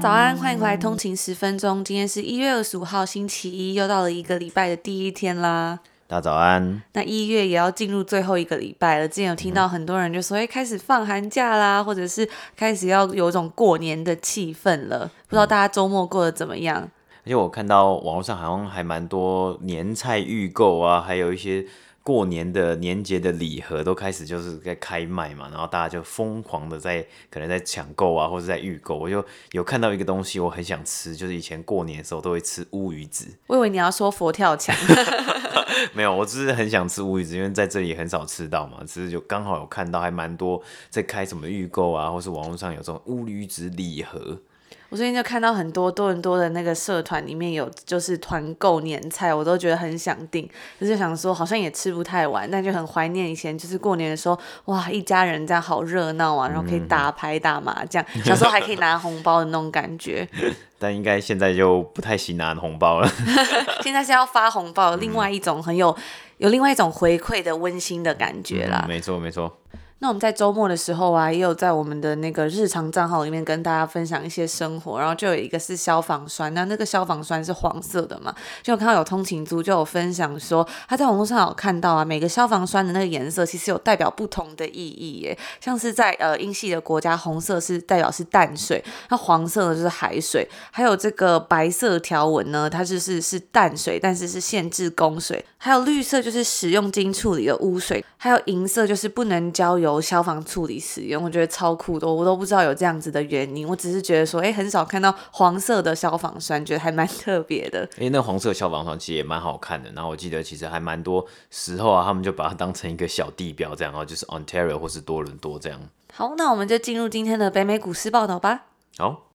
早安，欢迎回来通勤十分钟。今天是一月二十五号，星期一，又到了一个礼拜的第一天啦。大家早安。那一月也要进入最后一个礼拜了。之前有听到很多人就说，哎、嗯，开始放寒假啦，或者是开始要有种过年的气氛了。嗯、不知道大家周末过得怎么样？而且我看到网络上好像还蛮多年菜预购啊，还有一些。过年的年节的礼盒都开始就是在开卖嘛，然后大家就疯狂的在可能在抢购啊，或者在预购。我就有看到一个东西，我很想吃，就是以前过年的时候都会吃乌鱼子。我以为你要说佛跳墙，没有，我只是很想吃乌鱼子，因为在这里很少吃到嘛。只是就刚好有看到，还蛮多在开什么预购啊，或是网络上有这种乌鱼子礼盒。我最近就看到很多多伦多的那个社团里面有就是团购年菜，我都觉得很想订，就是想说好像也吃不太完，但就很怀念以前就是过年的时候，哇，一家人这样好热闹啊，然后可以打牌打麻将，小时候还可以拿红包的那种感觉。但应该现在就不太行拿红包了。现在是要发红包，另外一种很有有另外一种回馈的温馨的感觉啦。嗯，没错没错。那我们在周末的时候啊，也有在我们的那个日常账号里面跟大家分享一些生活，然后就有一个是消防栓，那那个消防栓是黄色的嘛，就看到有通勤族就有分享说，他在网络上有看到啊，每个消防栓的那个颜色其实有代表不同的意义耶，像是在呃英系的国家，红色是代表是淡水，那黄色的就是海水，还有这个白色条纹呢，它就是是淡水，但是是限制供水，还有绿色就是使用经处理的污水，还有银色就是不能交由由消防处理使用，我觉得超酷的，我都不知道有这样子的原因。我只是觉得说，哎、欸，很少看到黄色的消防栓，觉得还蛮特别的。哎、欸，那黄色消防栓其实也蛮好看的。然后我记得其实还蛮多时候啊，他们就把它当成一个小地标这样，然后就是 Ontario 或是多伦多这样。好，那我们就进入今天的北美股市报道吧。好。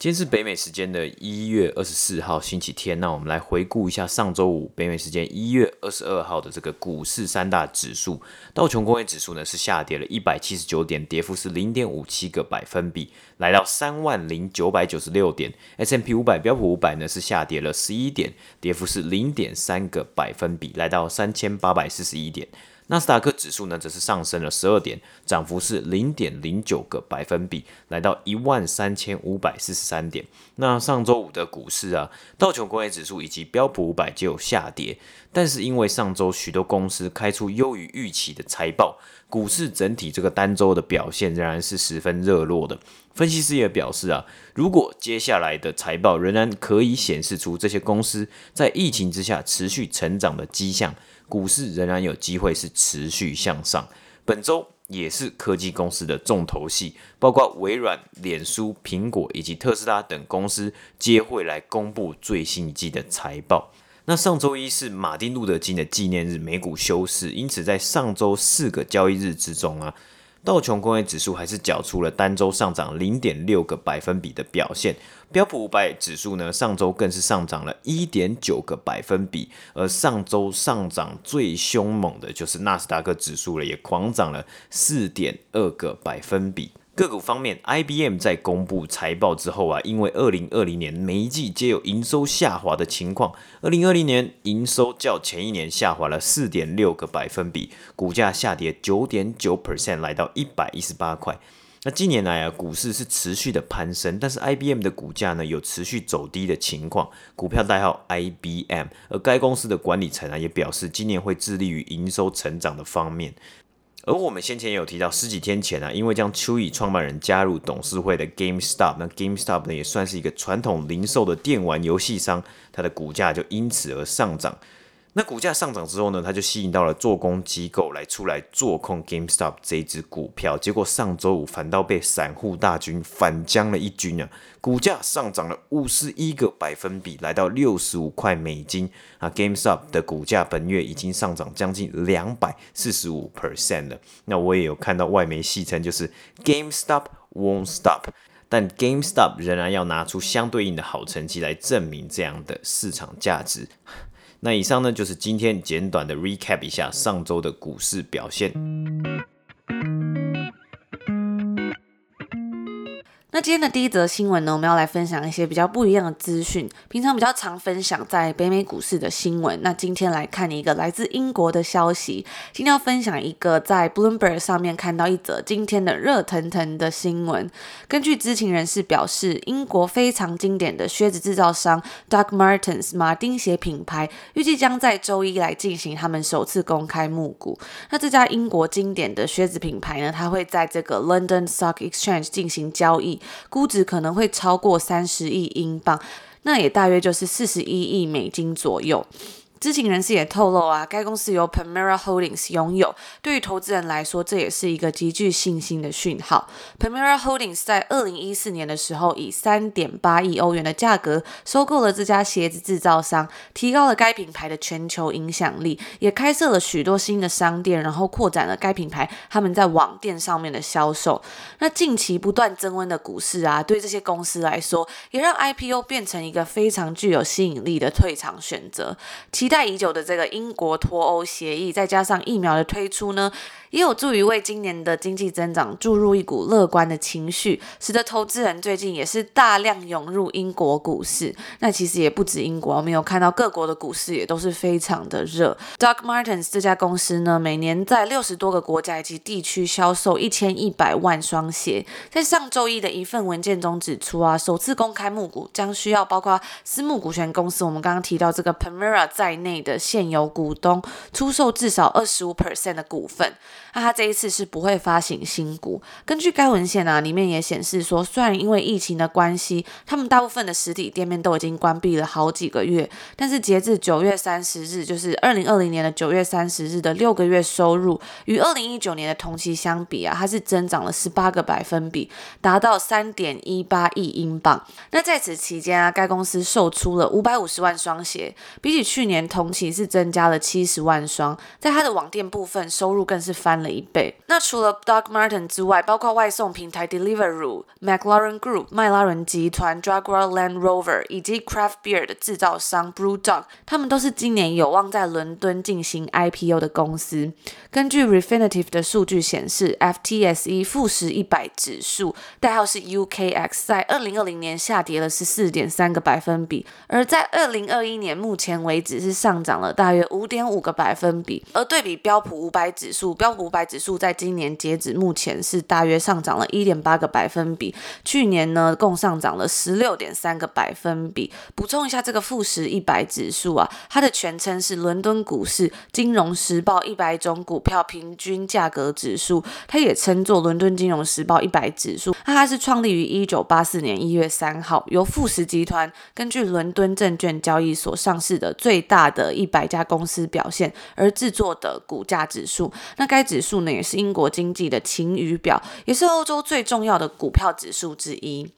今天是北美时间的一月二十四号星期天，那我们来回顾一下上周五北美时间一月二十二号的这个股市三大指数。道琼工业指数呢是下跌了一百七十九点，跌幅是零点五七个百分比，来到三万零九百九十六点。S&P 五百标普五百呢是下跌了十一点，跌幅是零点三个百分比，来到三千八百四十一点。纳斯达克指数呢，则是上升了十二点，涨幅是零点零九个百分比，来到一万三千五百四十三点。那上周五的股市啊，道琼工业指数以及标普五百就有下跌，但是因为上周许多公司开出优于预期的财报，股市整体这个单周的表现仍然是十分热络的。分析师也表示啊，如果接下来的财报仍然可以显示出这些公司在疫情之下持续成长的迹象。股市仍然有机会是持续向上，本周也是科技公司的重头戏，包括微软、脸书、苹果以及特斯拉等公司皆会来公布最新一季的财报。那上周一是马丁路德金的纪念日，美股休市，因此在上周四个交易日之中啊。道琼工业指数还是缴出了单周上涨零点六个百分比的表现，标普五百指数呢，上周更是上涨了一点九个百分比，而上周上涨最凶猛的就是纳斯达克指数了，也狂涨了四点二个百分比。个股方面，IBM 在公布财报之后啊，因为二零二零年每一季皆有营收下滑的情况，二零二零年营收较前一年下滑了四点六个百分比，股价下跌九点九 percent，来到一百一十八块。那近年来啊，股市是持续的攀升，但是 IBM 的股价呢有持续走低的情况，股票代号 IBM，而该公司的管理层啊也表示，今年会致力于营收成长的方面。而我们先前也有提到，十几天前啊，因为将邱毅创办人加入董事会的 GameStop，那 GameStop 呢也算是一个传统零售的电玩游戏商，它的股价就因此而上涨。那股价上涨之后呢，它就吸引到了做空机构来出来做空 GameStop 这一支股票，结果上周五反倒被散户大军反将了一军啊，股价上涨了五十一个百分比，来到六十五块美金啊，GameStop 的股价本月已经上涨将近两百四十五 percent 了。那我也有看到外媒戏称就是 GameStop won't stop。但 GameStop 仍然要拿出相对应的好成绩来证明这样的市场价值。那以上呢，就是今天简短的 recap 一下上周的股市表现。今天的第一则新闻呢，我们要来分享一些比较不一样的资讯。平常比较常分享在北美股市的新闻，那今天来看一个来自英国的消息。今天要分享一个在 Bloomberg 上面看到一则今天的热腾腾的新闻。根据知情人士表示，英国非常经典的靴子制造商 Doc Martens 马丁鞋品牌，预计将在周一来进行他们首次公开募股。那这家英国经典的靴子品牌呢，它会在这个 London Stock Exchange 进行交易。估值可能会超过三十亿英镑，那也大约就是四十一亿美金左右。知情人士也透露啊，该公司由 Permira Holdings 拥有。对于投资人来说，这也是一个极具信心的讯号。Permira Holdings 在二零一四年的时候，以三点八亿欧元的价格收购了这家鞋子制造商，提高了该品牌的全球影响力，也开设了许多新的商店，然后扩展了该品牌他们在网店上面的销售。那近期不断增温的股市啊，对这些公司来说，也让 IPO 变成一个非常具有吸引力的退场选择。其期待已久的这个英国脱欧协议，再加上疫苗的推出呢，也有助于为今年的经济增长注入一股乐观的情绪，使得投资人最近也是大量涌入英国股市。那其实也不止英国，我们有看到各国的股市也都是非常的热。Doc Martens 这家公司呢，每年在六十多个国家以及地区销售一千一百万双鞋。在上周一的一份文件中指出啊，首次公开募股将需要包括私募股权公司，我们刚刚提到这个 Permira 在内的现有股东出售至少二十五 percent 的股份。那他这一次是不会发行新股。根据该文献啊，里面也显示说，虽然因为疫情的关系，他们大部分的实体店面都已经关闭了好几个月，但是截至九月三十日，就是二零二零年的九月三十日的六个月收入，与二零一九年的同期相比啊，它是增长了十八个百分比，达到三点一八亿英镑。那在此期间啊，该公司售出了五百五十万双鞋，比起去年同期是增加了七十万双。在它的网店部分，收入更是翻了一倍。那除了 Doc Martens 之外，包括外送平台 Deliveroo、McLaren Group、麦拉伦集团、Jaguar Land Rover 以及 Craft Beer 的制造商 BrewDog，他们都是今年有望在伦敦进行 IPO 的公司。根据 Refinitive 的数据显示，FTSE 负十一百指数代号是 UKX，在二零二零年下跌了十四点三个百分比，而在二零二一年目前为止是上涨了大约五点五个百分比。而对比标普五百指数，标普百指数在今年截止目前是大约上涨了一点八个百分比，去年呢共上涨了十六点三个百分比。补充一下，这个富时一百指数啊，它的全称是伦敦股市金融时报一百种股票平均价格指数，它也称作伦敦金融时报一百指数。那它是创立于一九八四年一月三号，由富时集团根据伦敦证券交易所上市的最大的一百家公司表现而制作的股价指数。那该指数呢，也是英国经济的晴雨表，也是欧洲最重要的股票指数之一。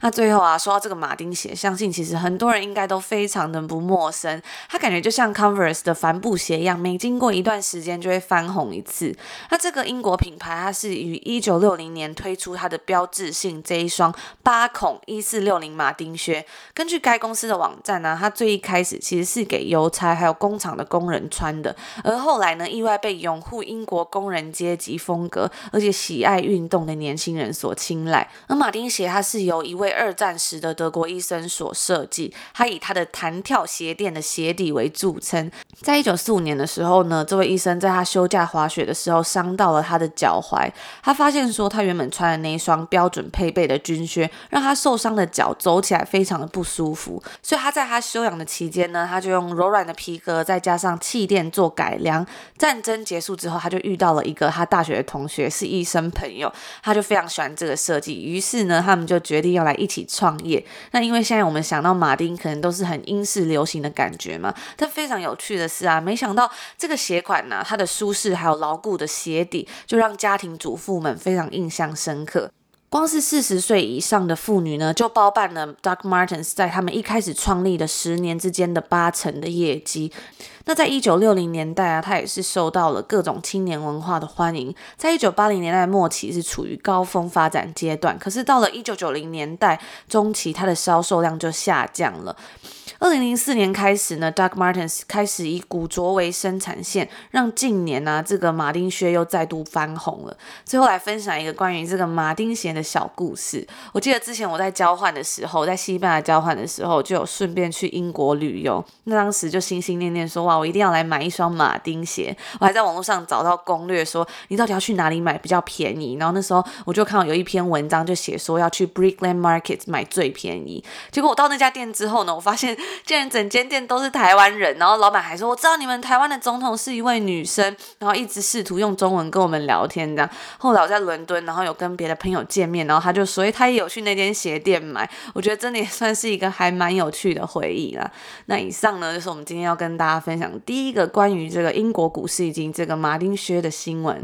那最后啊，说到这个马丁鞋，相信其实很多人应该都非常的不陌生。它感觉就像 Converse 的帆布鞋一样，每经过一段时间就会翻红一次。那这个英国品牌，它是于一九六零年推出它的标志性这一双八孔一四六零马丁靴。根据该公司的网站呢、它最一开始其实是给邮差还有工厂的工人穿的，而后来呢，意外被拥护英国工人阶级风格而且喜爱运动的年轻人所青睐。而马丁鞋它是由一位二战时的德国医生所设计，他以他的弹跳鞋垫的鞋底为著称。在一九四五年的时候呢，这位医生在他休假滑雪的时候伤到了他的脚踝。他发现说，他原本穿的那一双标准配备的军靴，让他受伤的脚走起来非常的不舒服。所以他在他休养的期间呢，他就用柔软的皮革再加上气垫做改良。战争结束之后，他就遇到了一个他大学的同学是医生朋友，他就非常喜欢这个设计。于是呢，他们就决定。要来一起创业，那因为现在我们想到马丁，可能都是很英式流行的感觉嘛。但非常有趣的是啊，没想到这个鞋款呢、它的舒适还有牢固的鞋底，就让家庭主妇们非常印象深刻。光是四十岁以上的妇女呢，就包办了 Doc Martens 在他们一开始创立的十年之间的八成的业绩。那在一九六零年代啊，它也是受到了各种青年文化的欢迎。在一九八零年代末期是处于高峰发展阶段，可是到了一九九零年代中期，它的销售量就下降了。二零零四年开始呢，Doc Martens 开始以古着为生产线，让近年呢、这个马丁靴又再度翻红了。最后来分享一个关于这个马丁鞋的小故事。我记得之前我在交换的时候，在西班牙交换的时候，就有顺便去英国旅游。那当时就心心念念说，哇，我一定要来买一双马丁鞋。我还在网络上找到攻略，说你到底要去哪里买比较便宜。然后那时候我就看到有一篇文章，就写说要去 Brickland Market 买最便宜。结果我到那家店之后呢，我发现。竟然整间店都是台湾人，然后老板还说：“我知道你们台湾的总统是一位女生。”然后一直试图用中文跟我们聊天这样。后来我在伦敦，然后有跟别的朋友见面，然后他就说：“他也有去那间鞋店买。”我觉得真的也算是一个还蛮有趣的回忆啦。那以上呢，就是我们今天要跟大家分享享第一个关于这个英国股市以及这个马丁靴的新闻。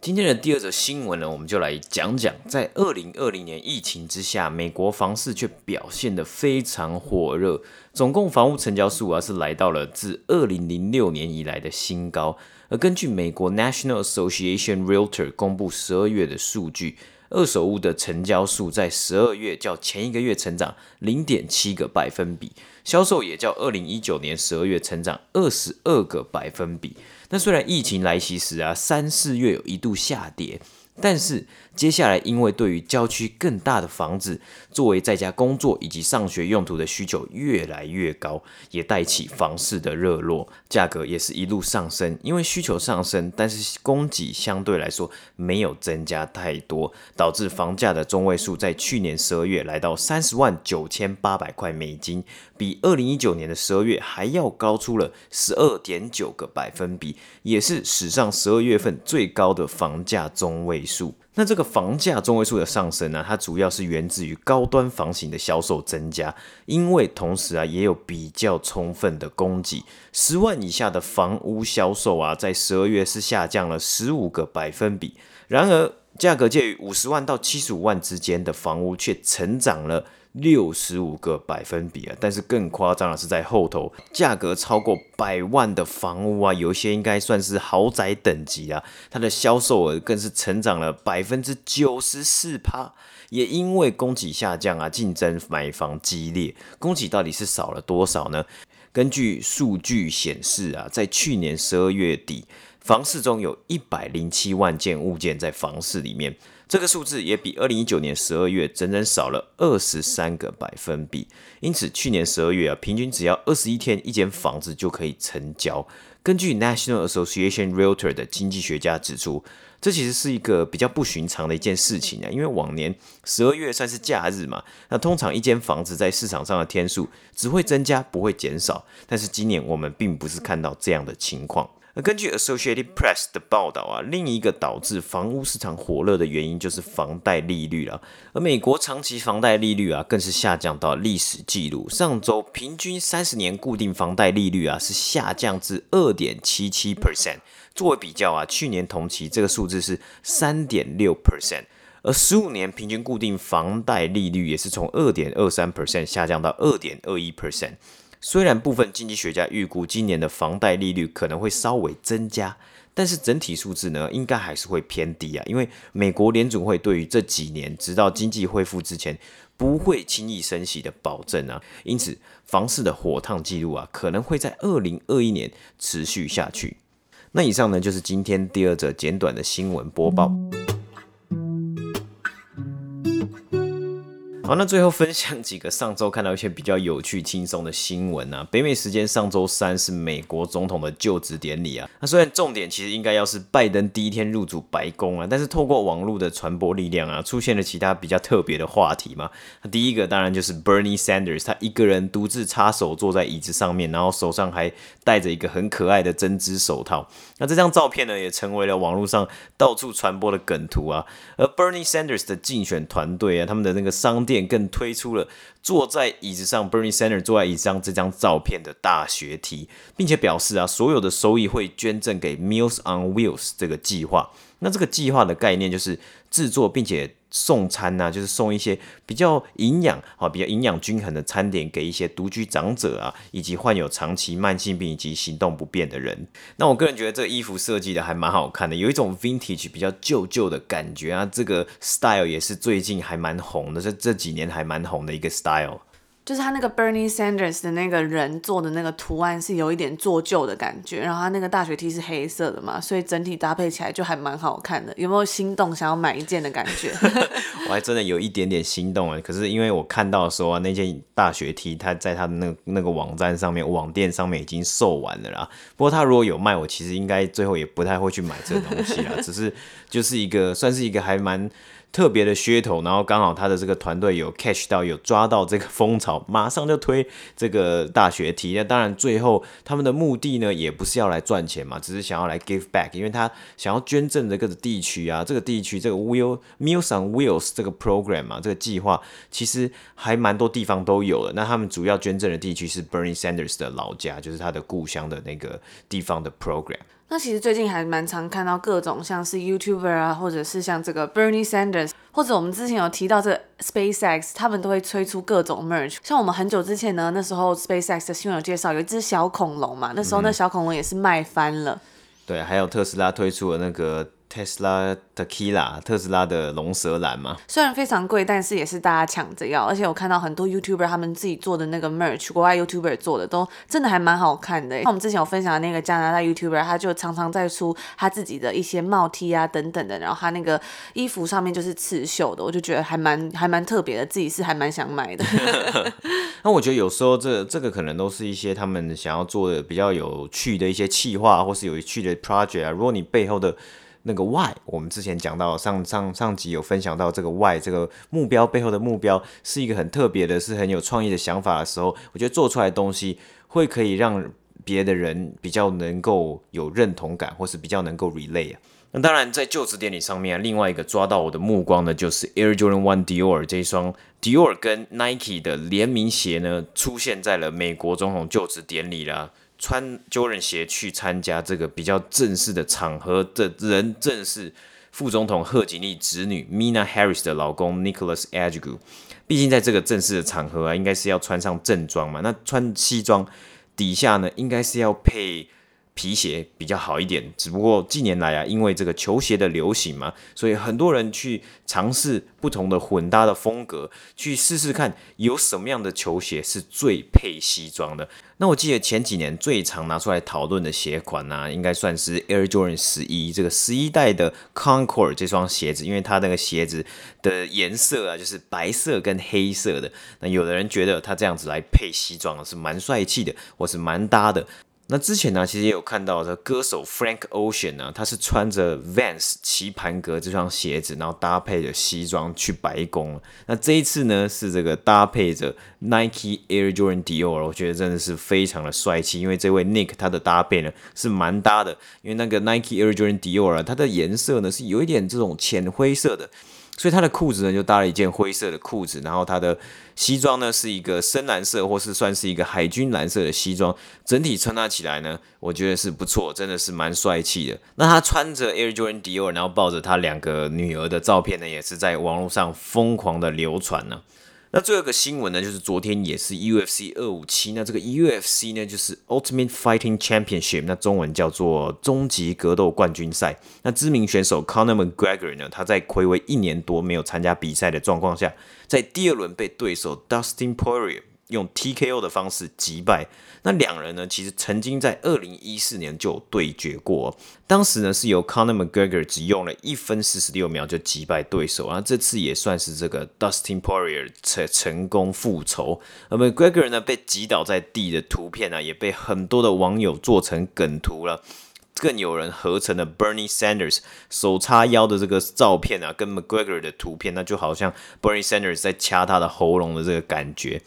今天的第二则新闻呢，我们就来讲讲，在二零二零年疫情之下，美国房市却表现得非常火热，总共房屋成交数啊是来到了自二零零六年以来的新高。而根据美国 National Association Realtor 公布十二月的数据，二手屋的成交数在十二月较前一个月成长零点七个百分比，销售也较二零一九年十二月成长二十二个百分比。那虽然疫情来袭时啊，三四月有一度下跌，但是接下来因为对于郊区更大的房子作为在家工作以及上学用途的需求越来越高，也带起房市的热络，价格也是一路上升。因为需求上升，但是供给相对来说没有增加太多，导致房价的中位数在去年十二月来到三十万九千八百块美金。比二零一九年的十二月还要高出了十二点九个百分比，也是史上十二月份最高的房价中位数。那这个房价中位数的上升呢，它主要是源自于高端房型的销售增加，因为同时啊也有比较充分的供给。十万以下的房屋销售啊，在十二月是下降了十五个百分比，然而价格介于五十万到七十五万之间的房屋却成长了。六十五个百分比啊，但是更夸张的是在后头，价格超过百万的房屋啊，有一些应该算是豪宅等级啊，它的销售额更是成长了百分之九十四趴。也因为供给下降啊，竞争买房激烈，供给到底是少了多少呢？根据数据显示啊，在去年十二月底，房市中有一百零七万件物件在房市里面。这个数字也比二零一九年十二月整整少了二十三个百分比，因此去年十二月啊，平均只要二十一天一间房子就可以成交。根据 National Association Realtor 的经济学家指出，这其实是一个比较不寻常的一件事情啊，因为往年十二月算是假日嘛，那通常一间房子在市场上的天数只会增加不会减少，但是今年我们并不是看到这样的情况。根据 Associated Press 的报道啊，另一个导致房屋市场火热的原因就是房贷利率了。而美国长期房贷利率啊，更是下降到历史记录。上周平均三十年固定房贷利率啊，是下降至二点七七 percent。作为比较啊，去年同期这个数字是三点六 percent，而十五年平均固定房贷利率也是从二点二三 percent 下降到二点二一 percent。虽然部分经济学家预估今年的房贷利率可能会稍微增加，但是整体数字呢，应该还是会偏低啊。因为美国联准会对于这几年直到经济恢复之前不会轻易升息的保证啊，因此房市的火烫记录啊，可能会在二零二一年持续下去。那以上呢，就是今天第二则简短的新闻播报。好，那最后分享几个上周看到一些比较有趣、轻松的新闻啊。北美时间上周三是美国总统的就职典礼啊。那虽然重点其实应该要是拜登第一天入主白宫啊，但是透过网络的传播力量啊，出现了其他比较特别的话题嘛。那第一个当然就是 Bernie Sanders，他一个人独自插手坐在椅子上面，然后手上还戴着一个很可爱的针织手套。那这张照片呢，也成为了网络上到处传播的梗图啊。而 Bernie Sanders 的竞选团队啊，他们的那个商店。更推出了坐在椅子上 Bernie Sanders 坐在椅子上这张照片的大学题并且表示啊，所有的收益会捐赠给 Meals on Wheels 这个计划。那这个计划的概念就是制作并且送餐呐、就是送一些比较营养啊、比较营养均衡的餐点给一些独居长者啊，以及患有长期慢性病以及行动不便的人。那我个人觉得这个衣服设计的还蛮好看的，有一种 vintage 比较旧旧的感觉啊。这个 style 也是最近还蛮红的，这这几年还蛮红的一个 style。就是他那个 Bernie Sanders 的那个人做的那个图案是有一点做旧的感觉，然后他那个大学 T 是黑色的嘛，所以整体搭配起来就还蛮好看的。有没有心动想要买一件的感觉？我还真的有一点点心动啊！可是因为我看到说啊，那件大学 T 他在他的那个那个网站上面网店上面已经售完了啦。不过他如果有卖，我其实应该最后也不太会去买这个东西啦。只是就是一个算是一个还蛮。特别的噱头，然后刚好他的这个团队有 catch 到，有抓到这个 风潮，马上就推这个大学题。那当然，最后他们的目的呢，也不是要来赚钱嘛，只是想要来 give back，因为他想要捐赠这个地区啊，这个地区这个 Wheel Meals on Wheels 这个 program 嘛，这个计划其实还蛮多地方都有的。那他们主要捐赠的地区是 Bernie Sanders 的老家，就是他的故乡的那个地方的 program。那其实最近还蛮常看到各种像是 YouTuber 啊，或者是像这个 Bernie Sanders，或者我们之前有提到这个 SpaceX，他们都会推出各种 merch。像我们很久之前呢，那时候 SpaceX 的新闻有介绍有一只小恐龙嘛，那时候那小恐龙也是卖翻了。嗯。对，还有特斯拉推出了那个。特斯拉的 Tequila，特斯拉的龙舌兰嘛，虽然非常贵，但是也是大家抢着要。而且我看到很多 YouTuber 他们自己做的那个 merch，国外 YouTuber 做的都真的还蛮好看的。那我们之前有分享的那个加拿大 YouTuber，他就常常在出他自己的一些帽 T 啊等等的，然后他那个衣服上面就是刺绣的，我就觉得还蛮还蛮特别的，自己是还蛮想买的。那我觉得有时候这这个可能都是一些他们想要做的比较有趣的一些企划，或是有趣的 project 啊。如果你背后的那个 Y，我们之前讲到上上上集有分享到这个 Y，这个目标背后的目标是一个很特别的，是很有创意的想法的时候，我觉得做出来的东西会可以让别的人比较能够有认同感，或是比较能够 relay 啊。那当然在就职典礼上面，另外一个抓到我的目光呢就是 Air Jordan One Dior 这一双 Dior 跟 Nike 的联名鞋呢，出现在了美国总统就职典礼啦。穿 Jordan 鞋去参加这个比较正式的场合的人，正是副总统贺锦丽侄女 Mina Harris 的老公 Nicholas Agnew。毕竟在这个正式的场合啊，应该是要穿上正装嘛。那穿西装底下呢，应该是要配。皮鞋比较好一点，只不过近年来啊，因为这个球鞋的流行嘛，所以很多人去尝试不同的混搭的风格，去试试看有什么样的球鞋是最配西装的。那我记得前几年最常拿出来讨论的鞋款呢、应该算是 Air Jordan 十一这个十一代的 Concord 这双鞋子，因为它那个鞋子的颜色啊，就是白色跟黑色的。那有的人觉得它这样子来配西装是蛮帅气的，或是蛮搭的。那之前呢，其实也有看到的歌手 Frank Ocean 呢，他是穿着 Vans 棋盘格这双鞋子，然后搭配着西装去白宫。那这一次呢，是这个搭配着 Nike Air Jordan Dior，我觉得真的是非常的帅气。因为这位 Nick 他的搭配呢是蛮搭的，因为那个 Nike Air Jordan Dior 啊，它的颜色呢是有一点这种浅灰色的。所以他的裤子呢，就搭了一件灰色的裤子，然后他的西装呢是一个深蓝色，或是算是一个海军蓝色的西装，整体穿搭起来呢，我觉得是不错，真的是蛮帅气的。那他穿着 Air Jordan Dior，然后抱着他两个女儿的照片呢，也是在网络上疯狂的流传呢。那最后一个新闻呢，就是昨天也是 UFC 二五七，那这个 UFC 呢，就是 Ultimate Fighting Championship，那中文叫做终极格斗冠军赛。那知名选手 Conor McGregor 呢，他在暌违一年多没有参加比赛的状况下，在第二轮被对手 Dustin Poirier 用 TKO 的方式击败。那两人呢，其实曾经在二零一四年就对决过，当时呢是由 Conor McGregor 只用了一分四十六秒就击败对手，那这次也算是这个 Dustin Poirier 成成功复仇。而 McGregor 呢被击倒在地的图片呢，也被很多的网友做成梗图了，更有人合成了 Bernie Sanders 手叉腰的这个照片啊，跟 McGregor 的图片，那就好像 Bernie Sanders 在掐他的喉咙的这个感觉。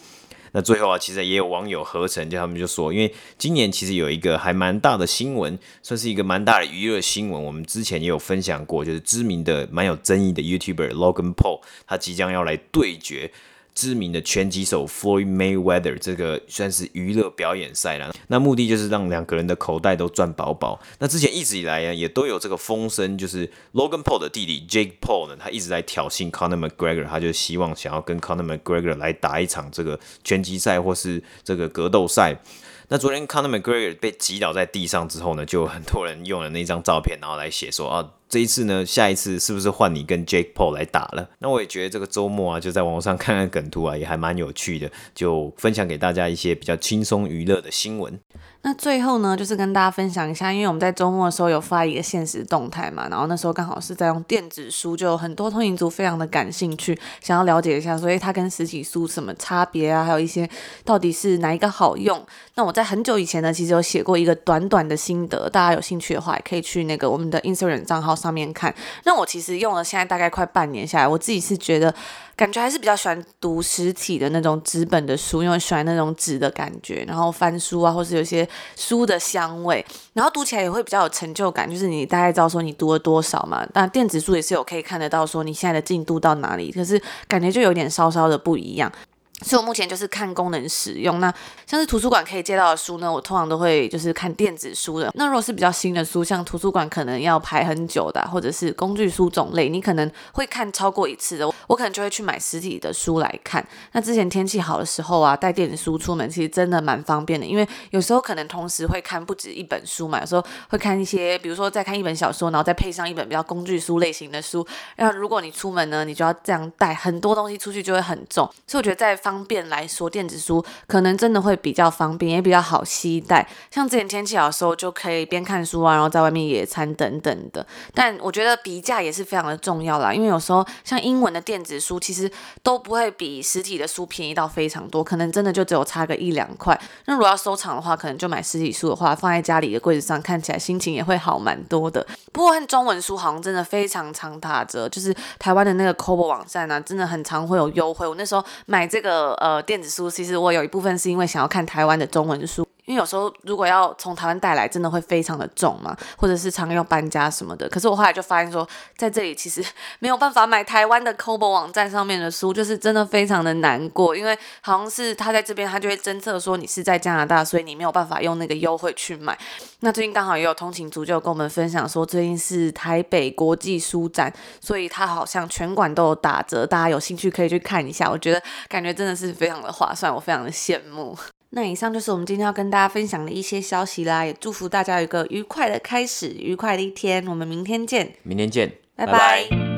那最后啊，其实也有网友合成，就他们就说，因为今年其实有一个还蛮大的新闻，算是一个蛮大的娱乐新闻。我们之前也有分享过，就是知名的蛮有争议的 YouTuber Logan Paul，他即将要来对决知名的拳击手 Floyd Mayweather，这个算是娱乐表演赛了。那目的就是让两个人的口袋都赚饱饱。那之前一直以来啊，也都有这个风声，就是 Logan Paul 的弟弟 Jake Paul 呢，他一直在挑衅 Conor McGregor，他就希望想要跟 Conor McGregor 来打一场这个拳击赛或是这个格斗赛。那昨天 Conor McGregor 被击倒在地上之后呢，就很多人用了那张照片，然后来写说啊。这一次呢，下一次是不是换你跟 Jake Paul 来打了？那我也觉得这个周末啊，就在网络上看看梗图啊，也还蛮有趣的，就分享给大家一些比较轻松娱乐的新闻。那最后呢，就是跟大家分享一下，因为我们在周末的时候有发一个限时动态嘛，然后那时候刚好是在用电子书，就很多通勤族非常的感兴趣，想要了解一下，所以它跟实体书什么差别啊，还有一些到底是哪一个好用。那我在很久以前呢，其实有写过一个短短的心得，大家有兴趣的话，也可以去那个我们的 Instagram 账号上面看。那我其实用了现在大概快半年下来，我自己是觉得。感觉还是比较喜欢读实体的那种纸本的书，因为喜欢那种纸的感觉，然后翻书啊，或是有些书的香味，然后读起来也会比较有成就感，就是你大概知道说你读了多少嘛。但电子书也是有可以看得到说你现在的进度到哪里，可是感觉就有点稍稍的不一样。所以我目前就是看功能使用。那像是图书馆可以借到的书呢，我通常都会就是看电子书的。那如果是比较新的书，像图书馆可能要排很久的，或者是工具书种类，你可能会看超过一次的，我可能就会去买实体的书来看。那之前天气好的时候啊，带电子书出门其实真的蛮方便的，因为有时候可能同时会看不止一本书嘛，有时候会看一些，比如说再看一本小说，然后再配上一本比较工具书类型的书。那如果你出门呢，你就要这样带很多东西出去，就会很重。所以我觉得在方方便来说，电子书可能真的会比较方便，也比较好携带。像之前天气好的时候，就可以边看书啊，然后在外面野餐等等的。但我觉得笔价也是非常的重要啦，因为有时候像英文的电子书，其实都不会比实体的书便宜到非常多，可能真的就只有差个一两块。那如果要收藏的话，可能就买实体书的话，放在家里的柜子上，看起来心情也会好蛮多的。不过看中文书好像真的非常常打折，就是台湾的那个 Kobo 网站啊，真的很常会有优惠。我那时候买这个。呃，电子书其实我有一部分是因为想要看台湾的中文书。因为有时候如果要从台湾带来，真的会非常的重嘛，或者是常要搬家什么的。可是我后来就发现说，在这里其实 没有办法买台湾的 Kobo 网站上面的书，就是真的非常的难过。因为好像是他在这边，他就会侦测说你是在加拿大，所以你没有办法用那个优惠去买。那最近刚好也有通勤族就跟我们分享说，最近是台北国际书展，所以他好像全馆都有打折，大家有兴趣可以去看一下。我觉得感觉真的是非常的划算，我非常的羡慕。那以上就是我们今天要跟大家分享的一些消息啦，也祝福大家有一个愉快的开始，愉快的一天。我们明天见，明天见，拜拜。拜拜。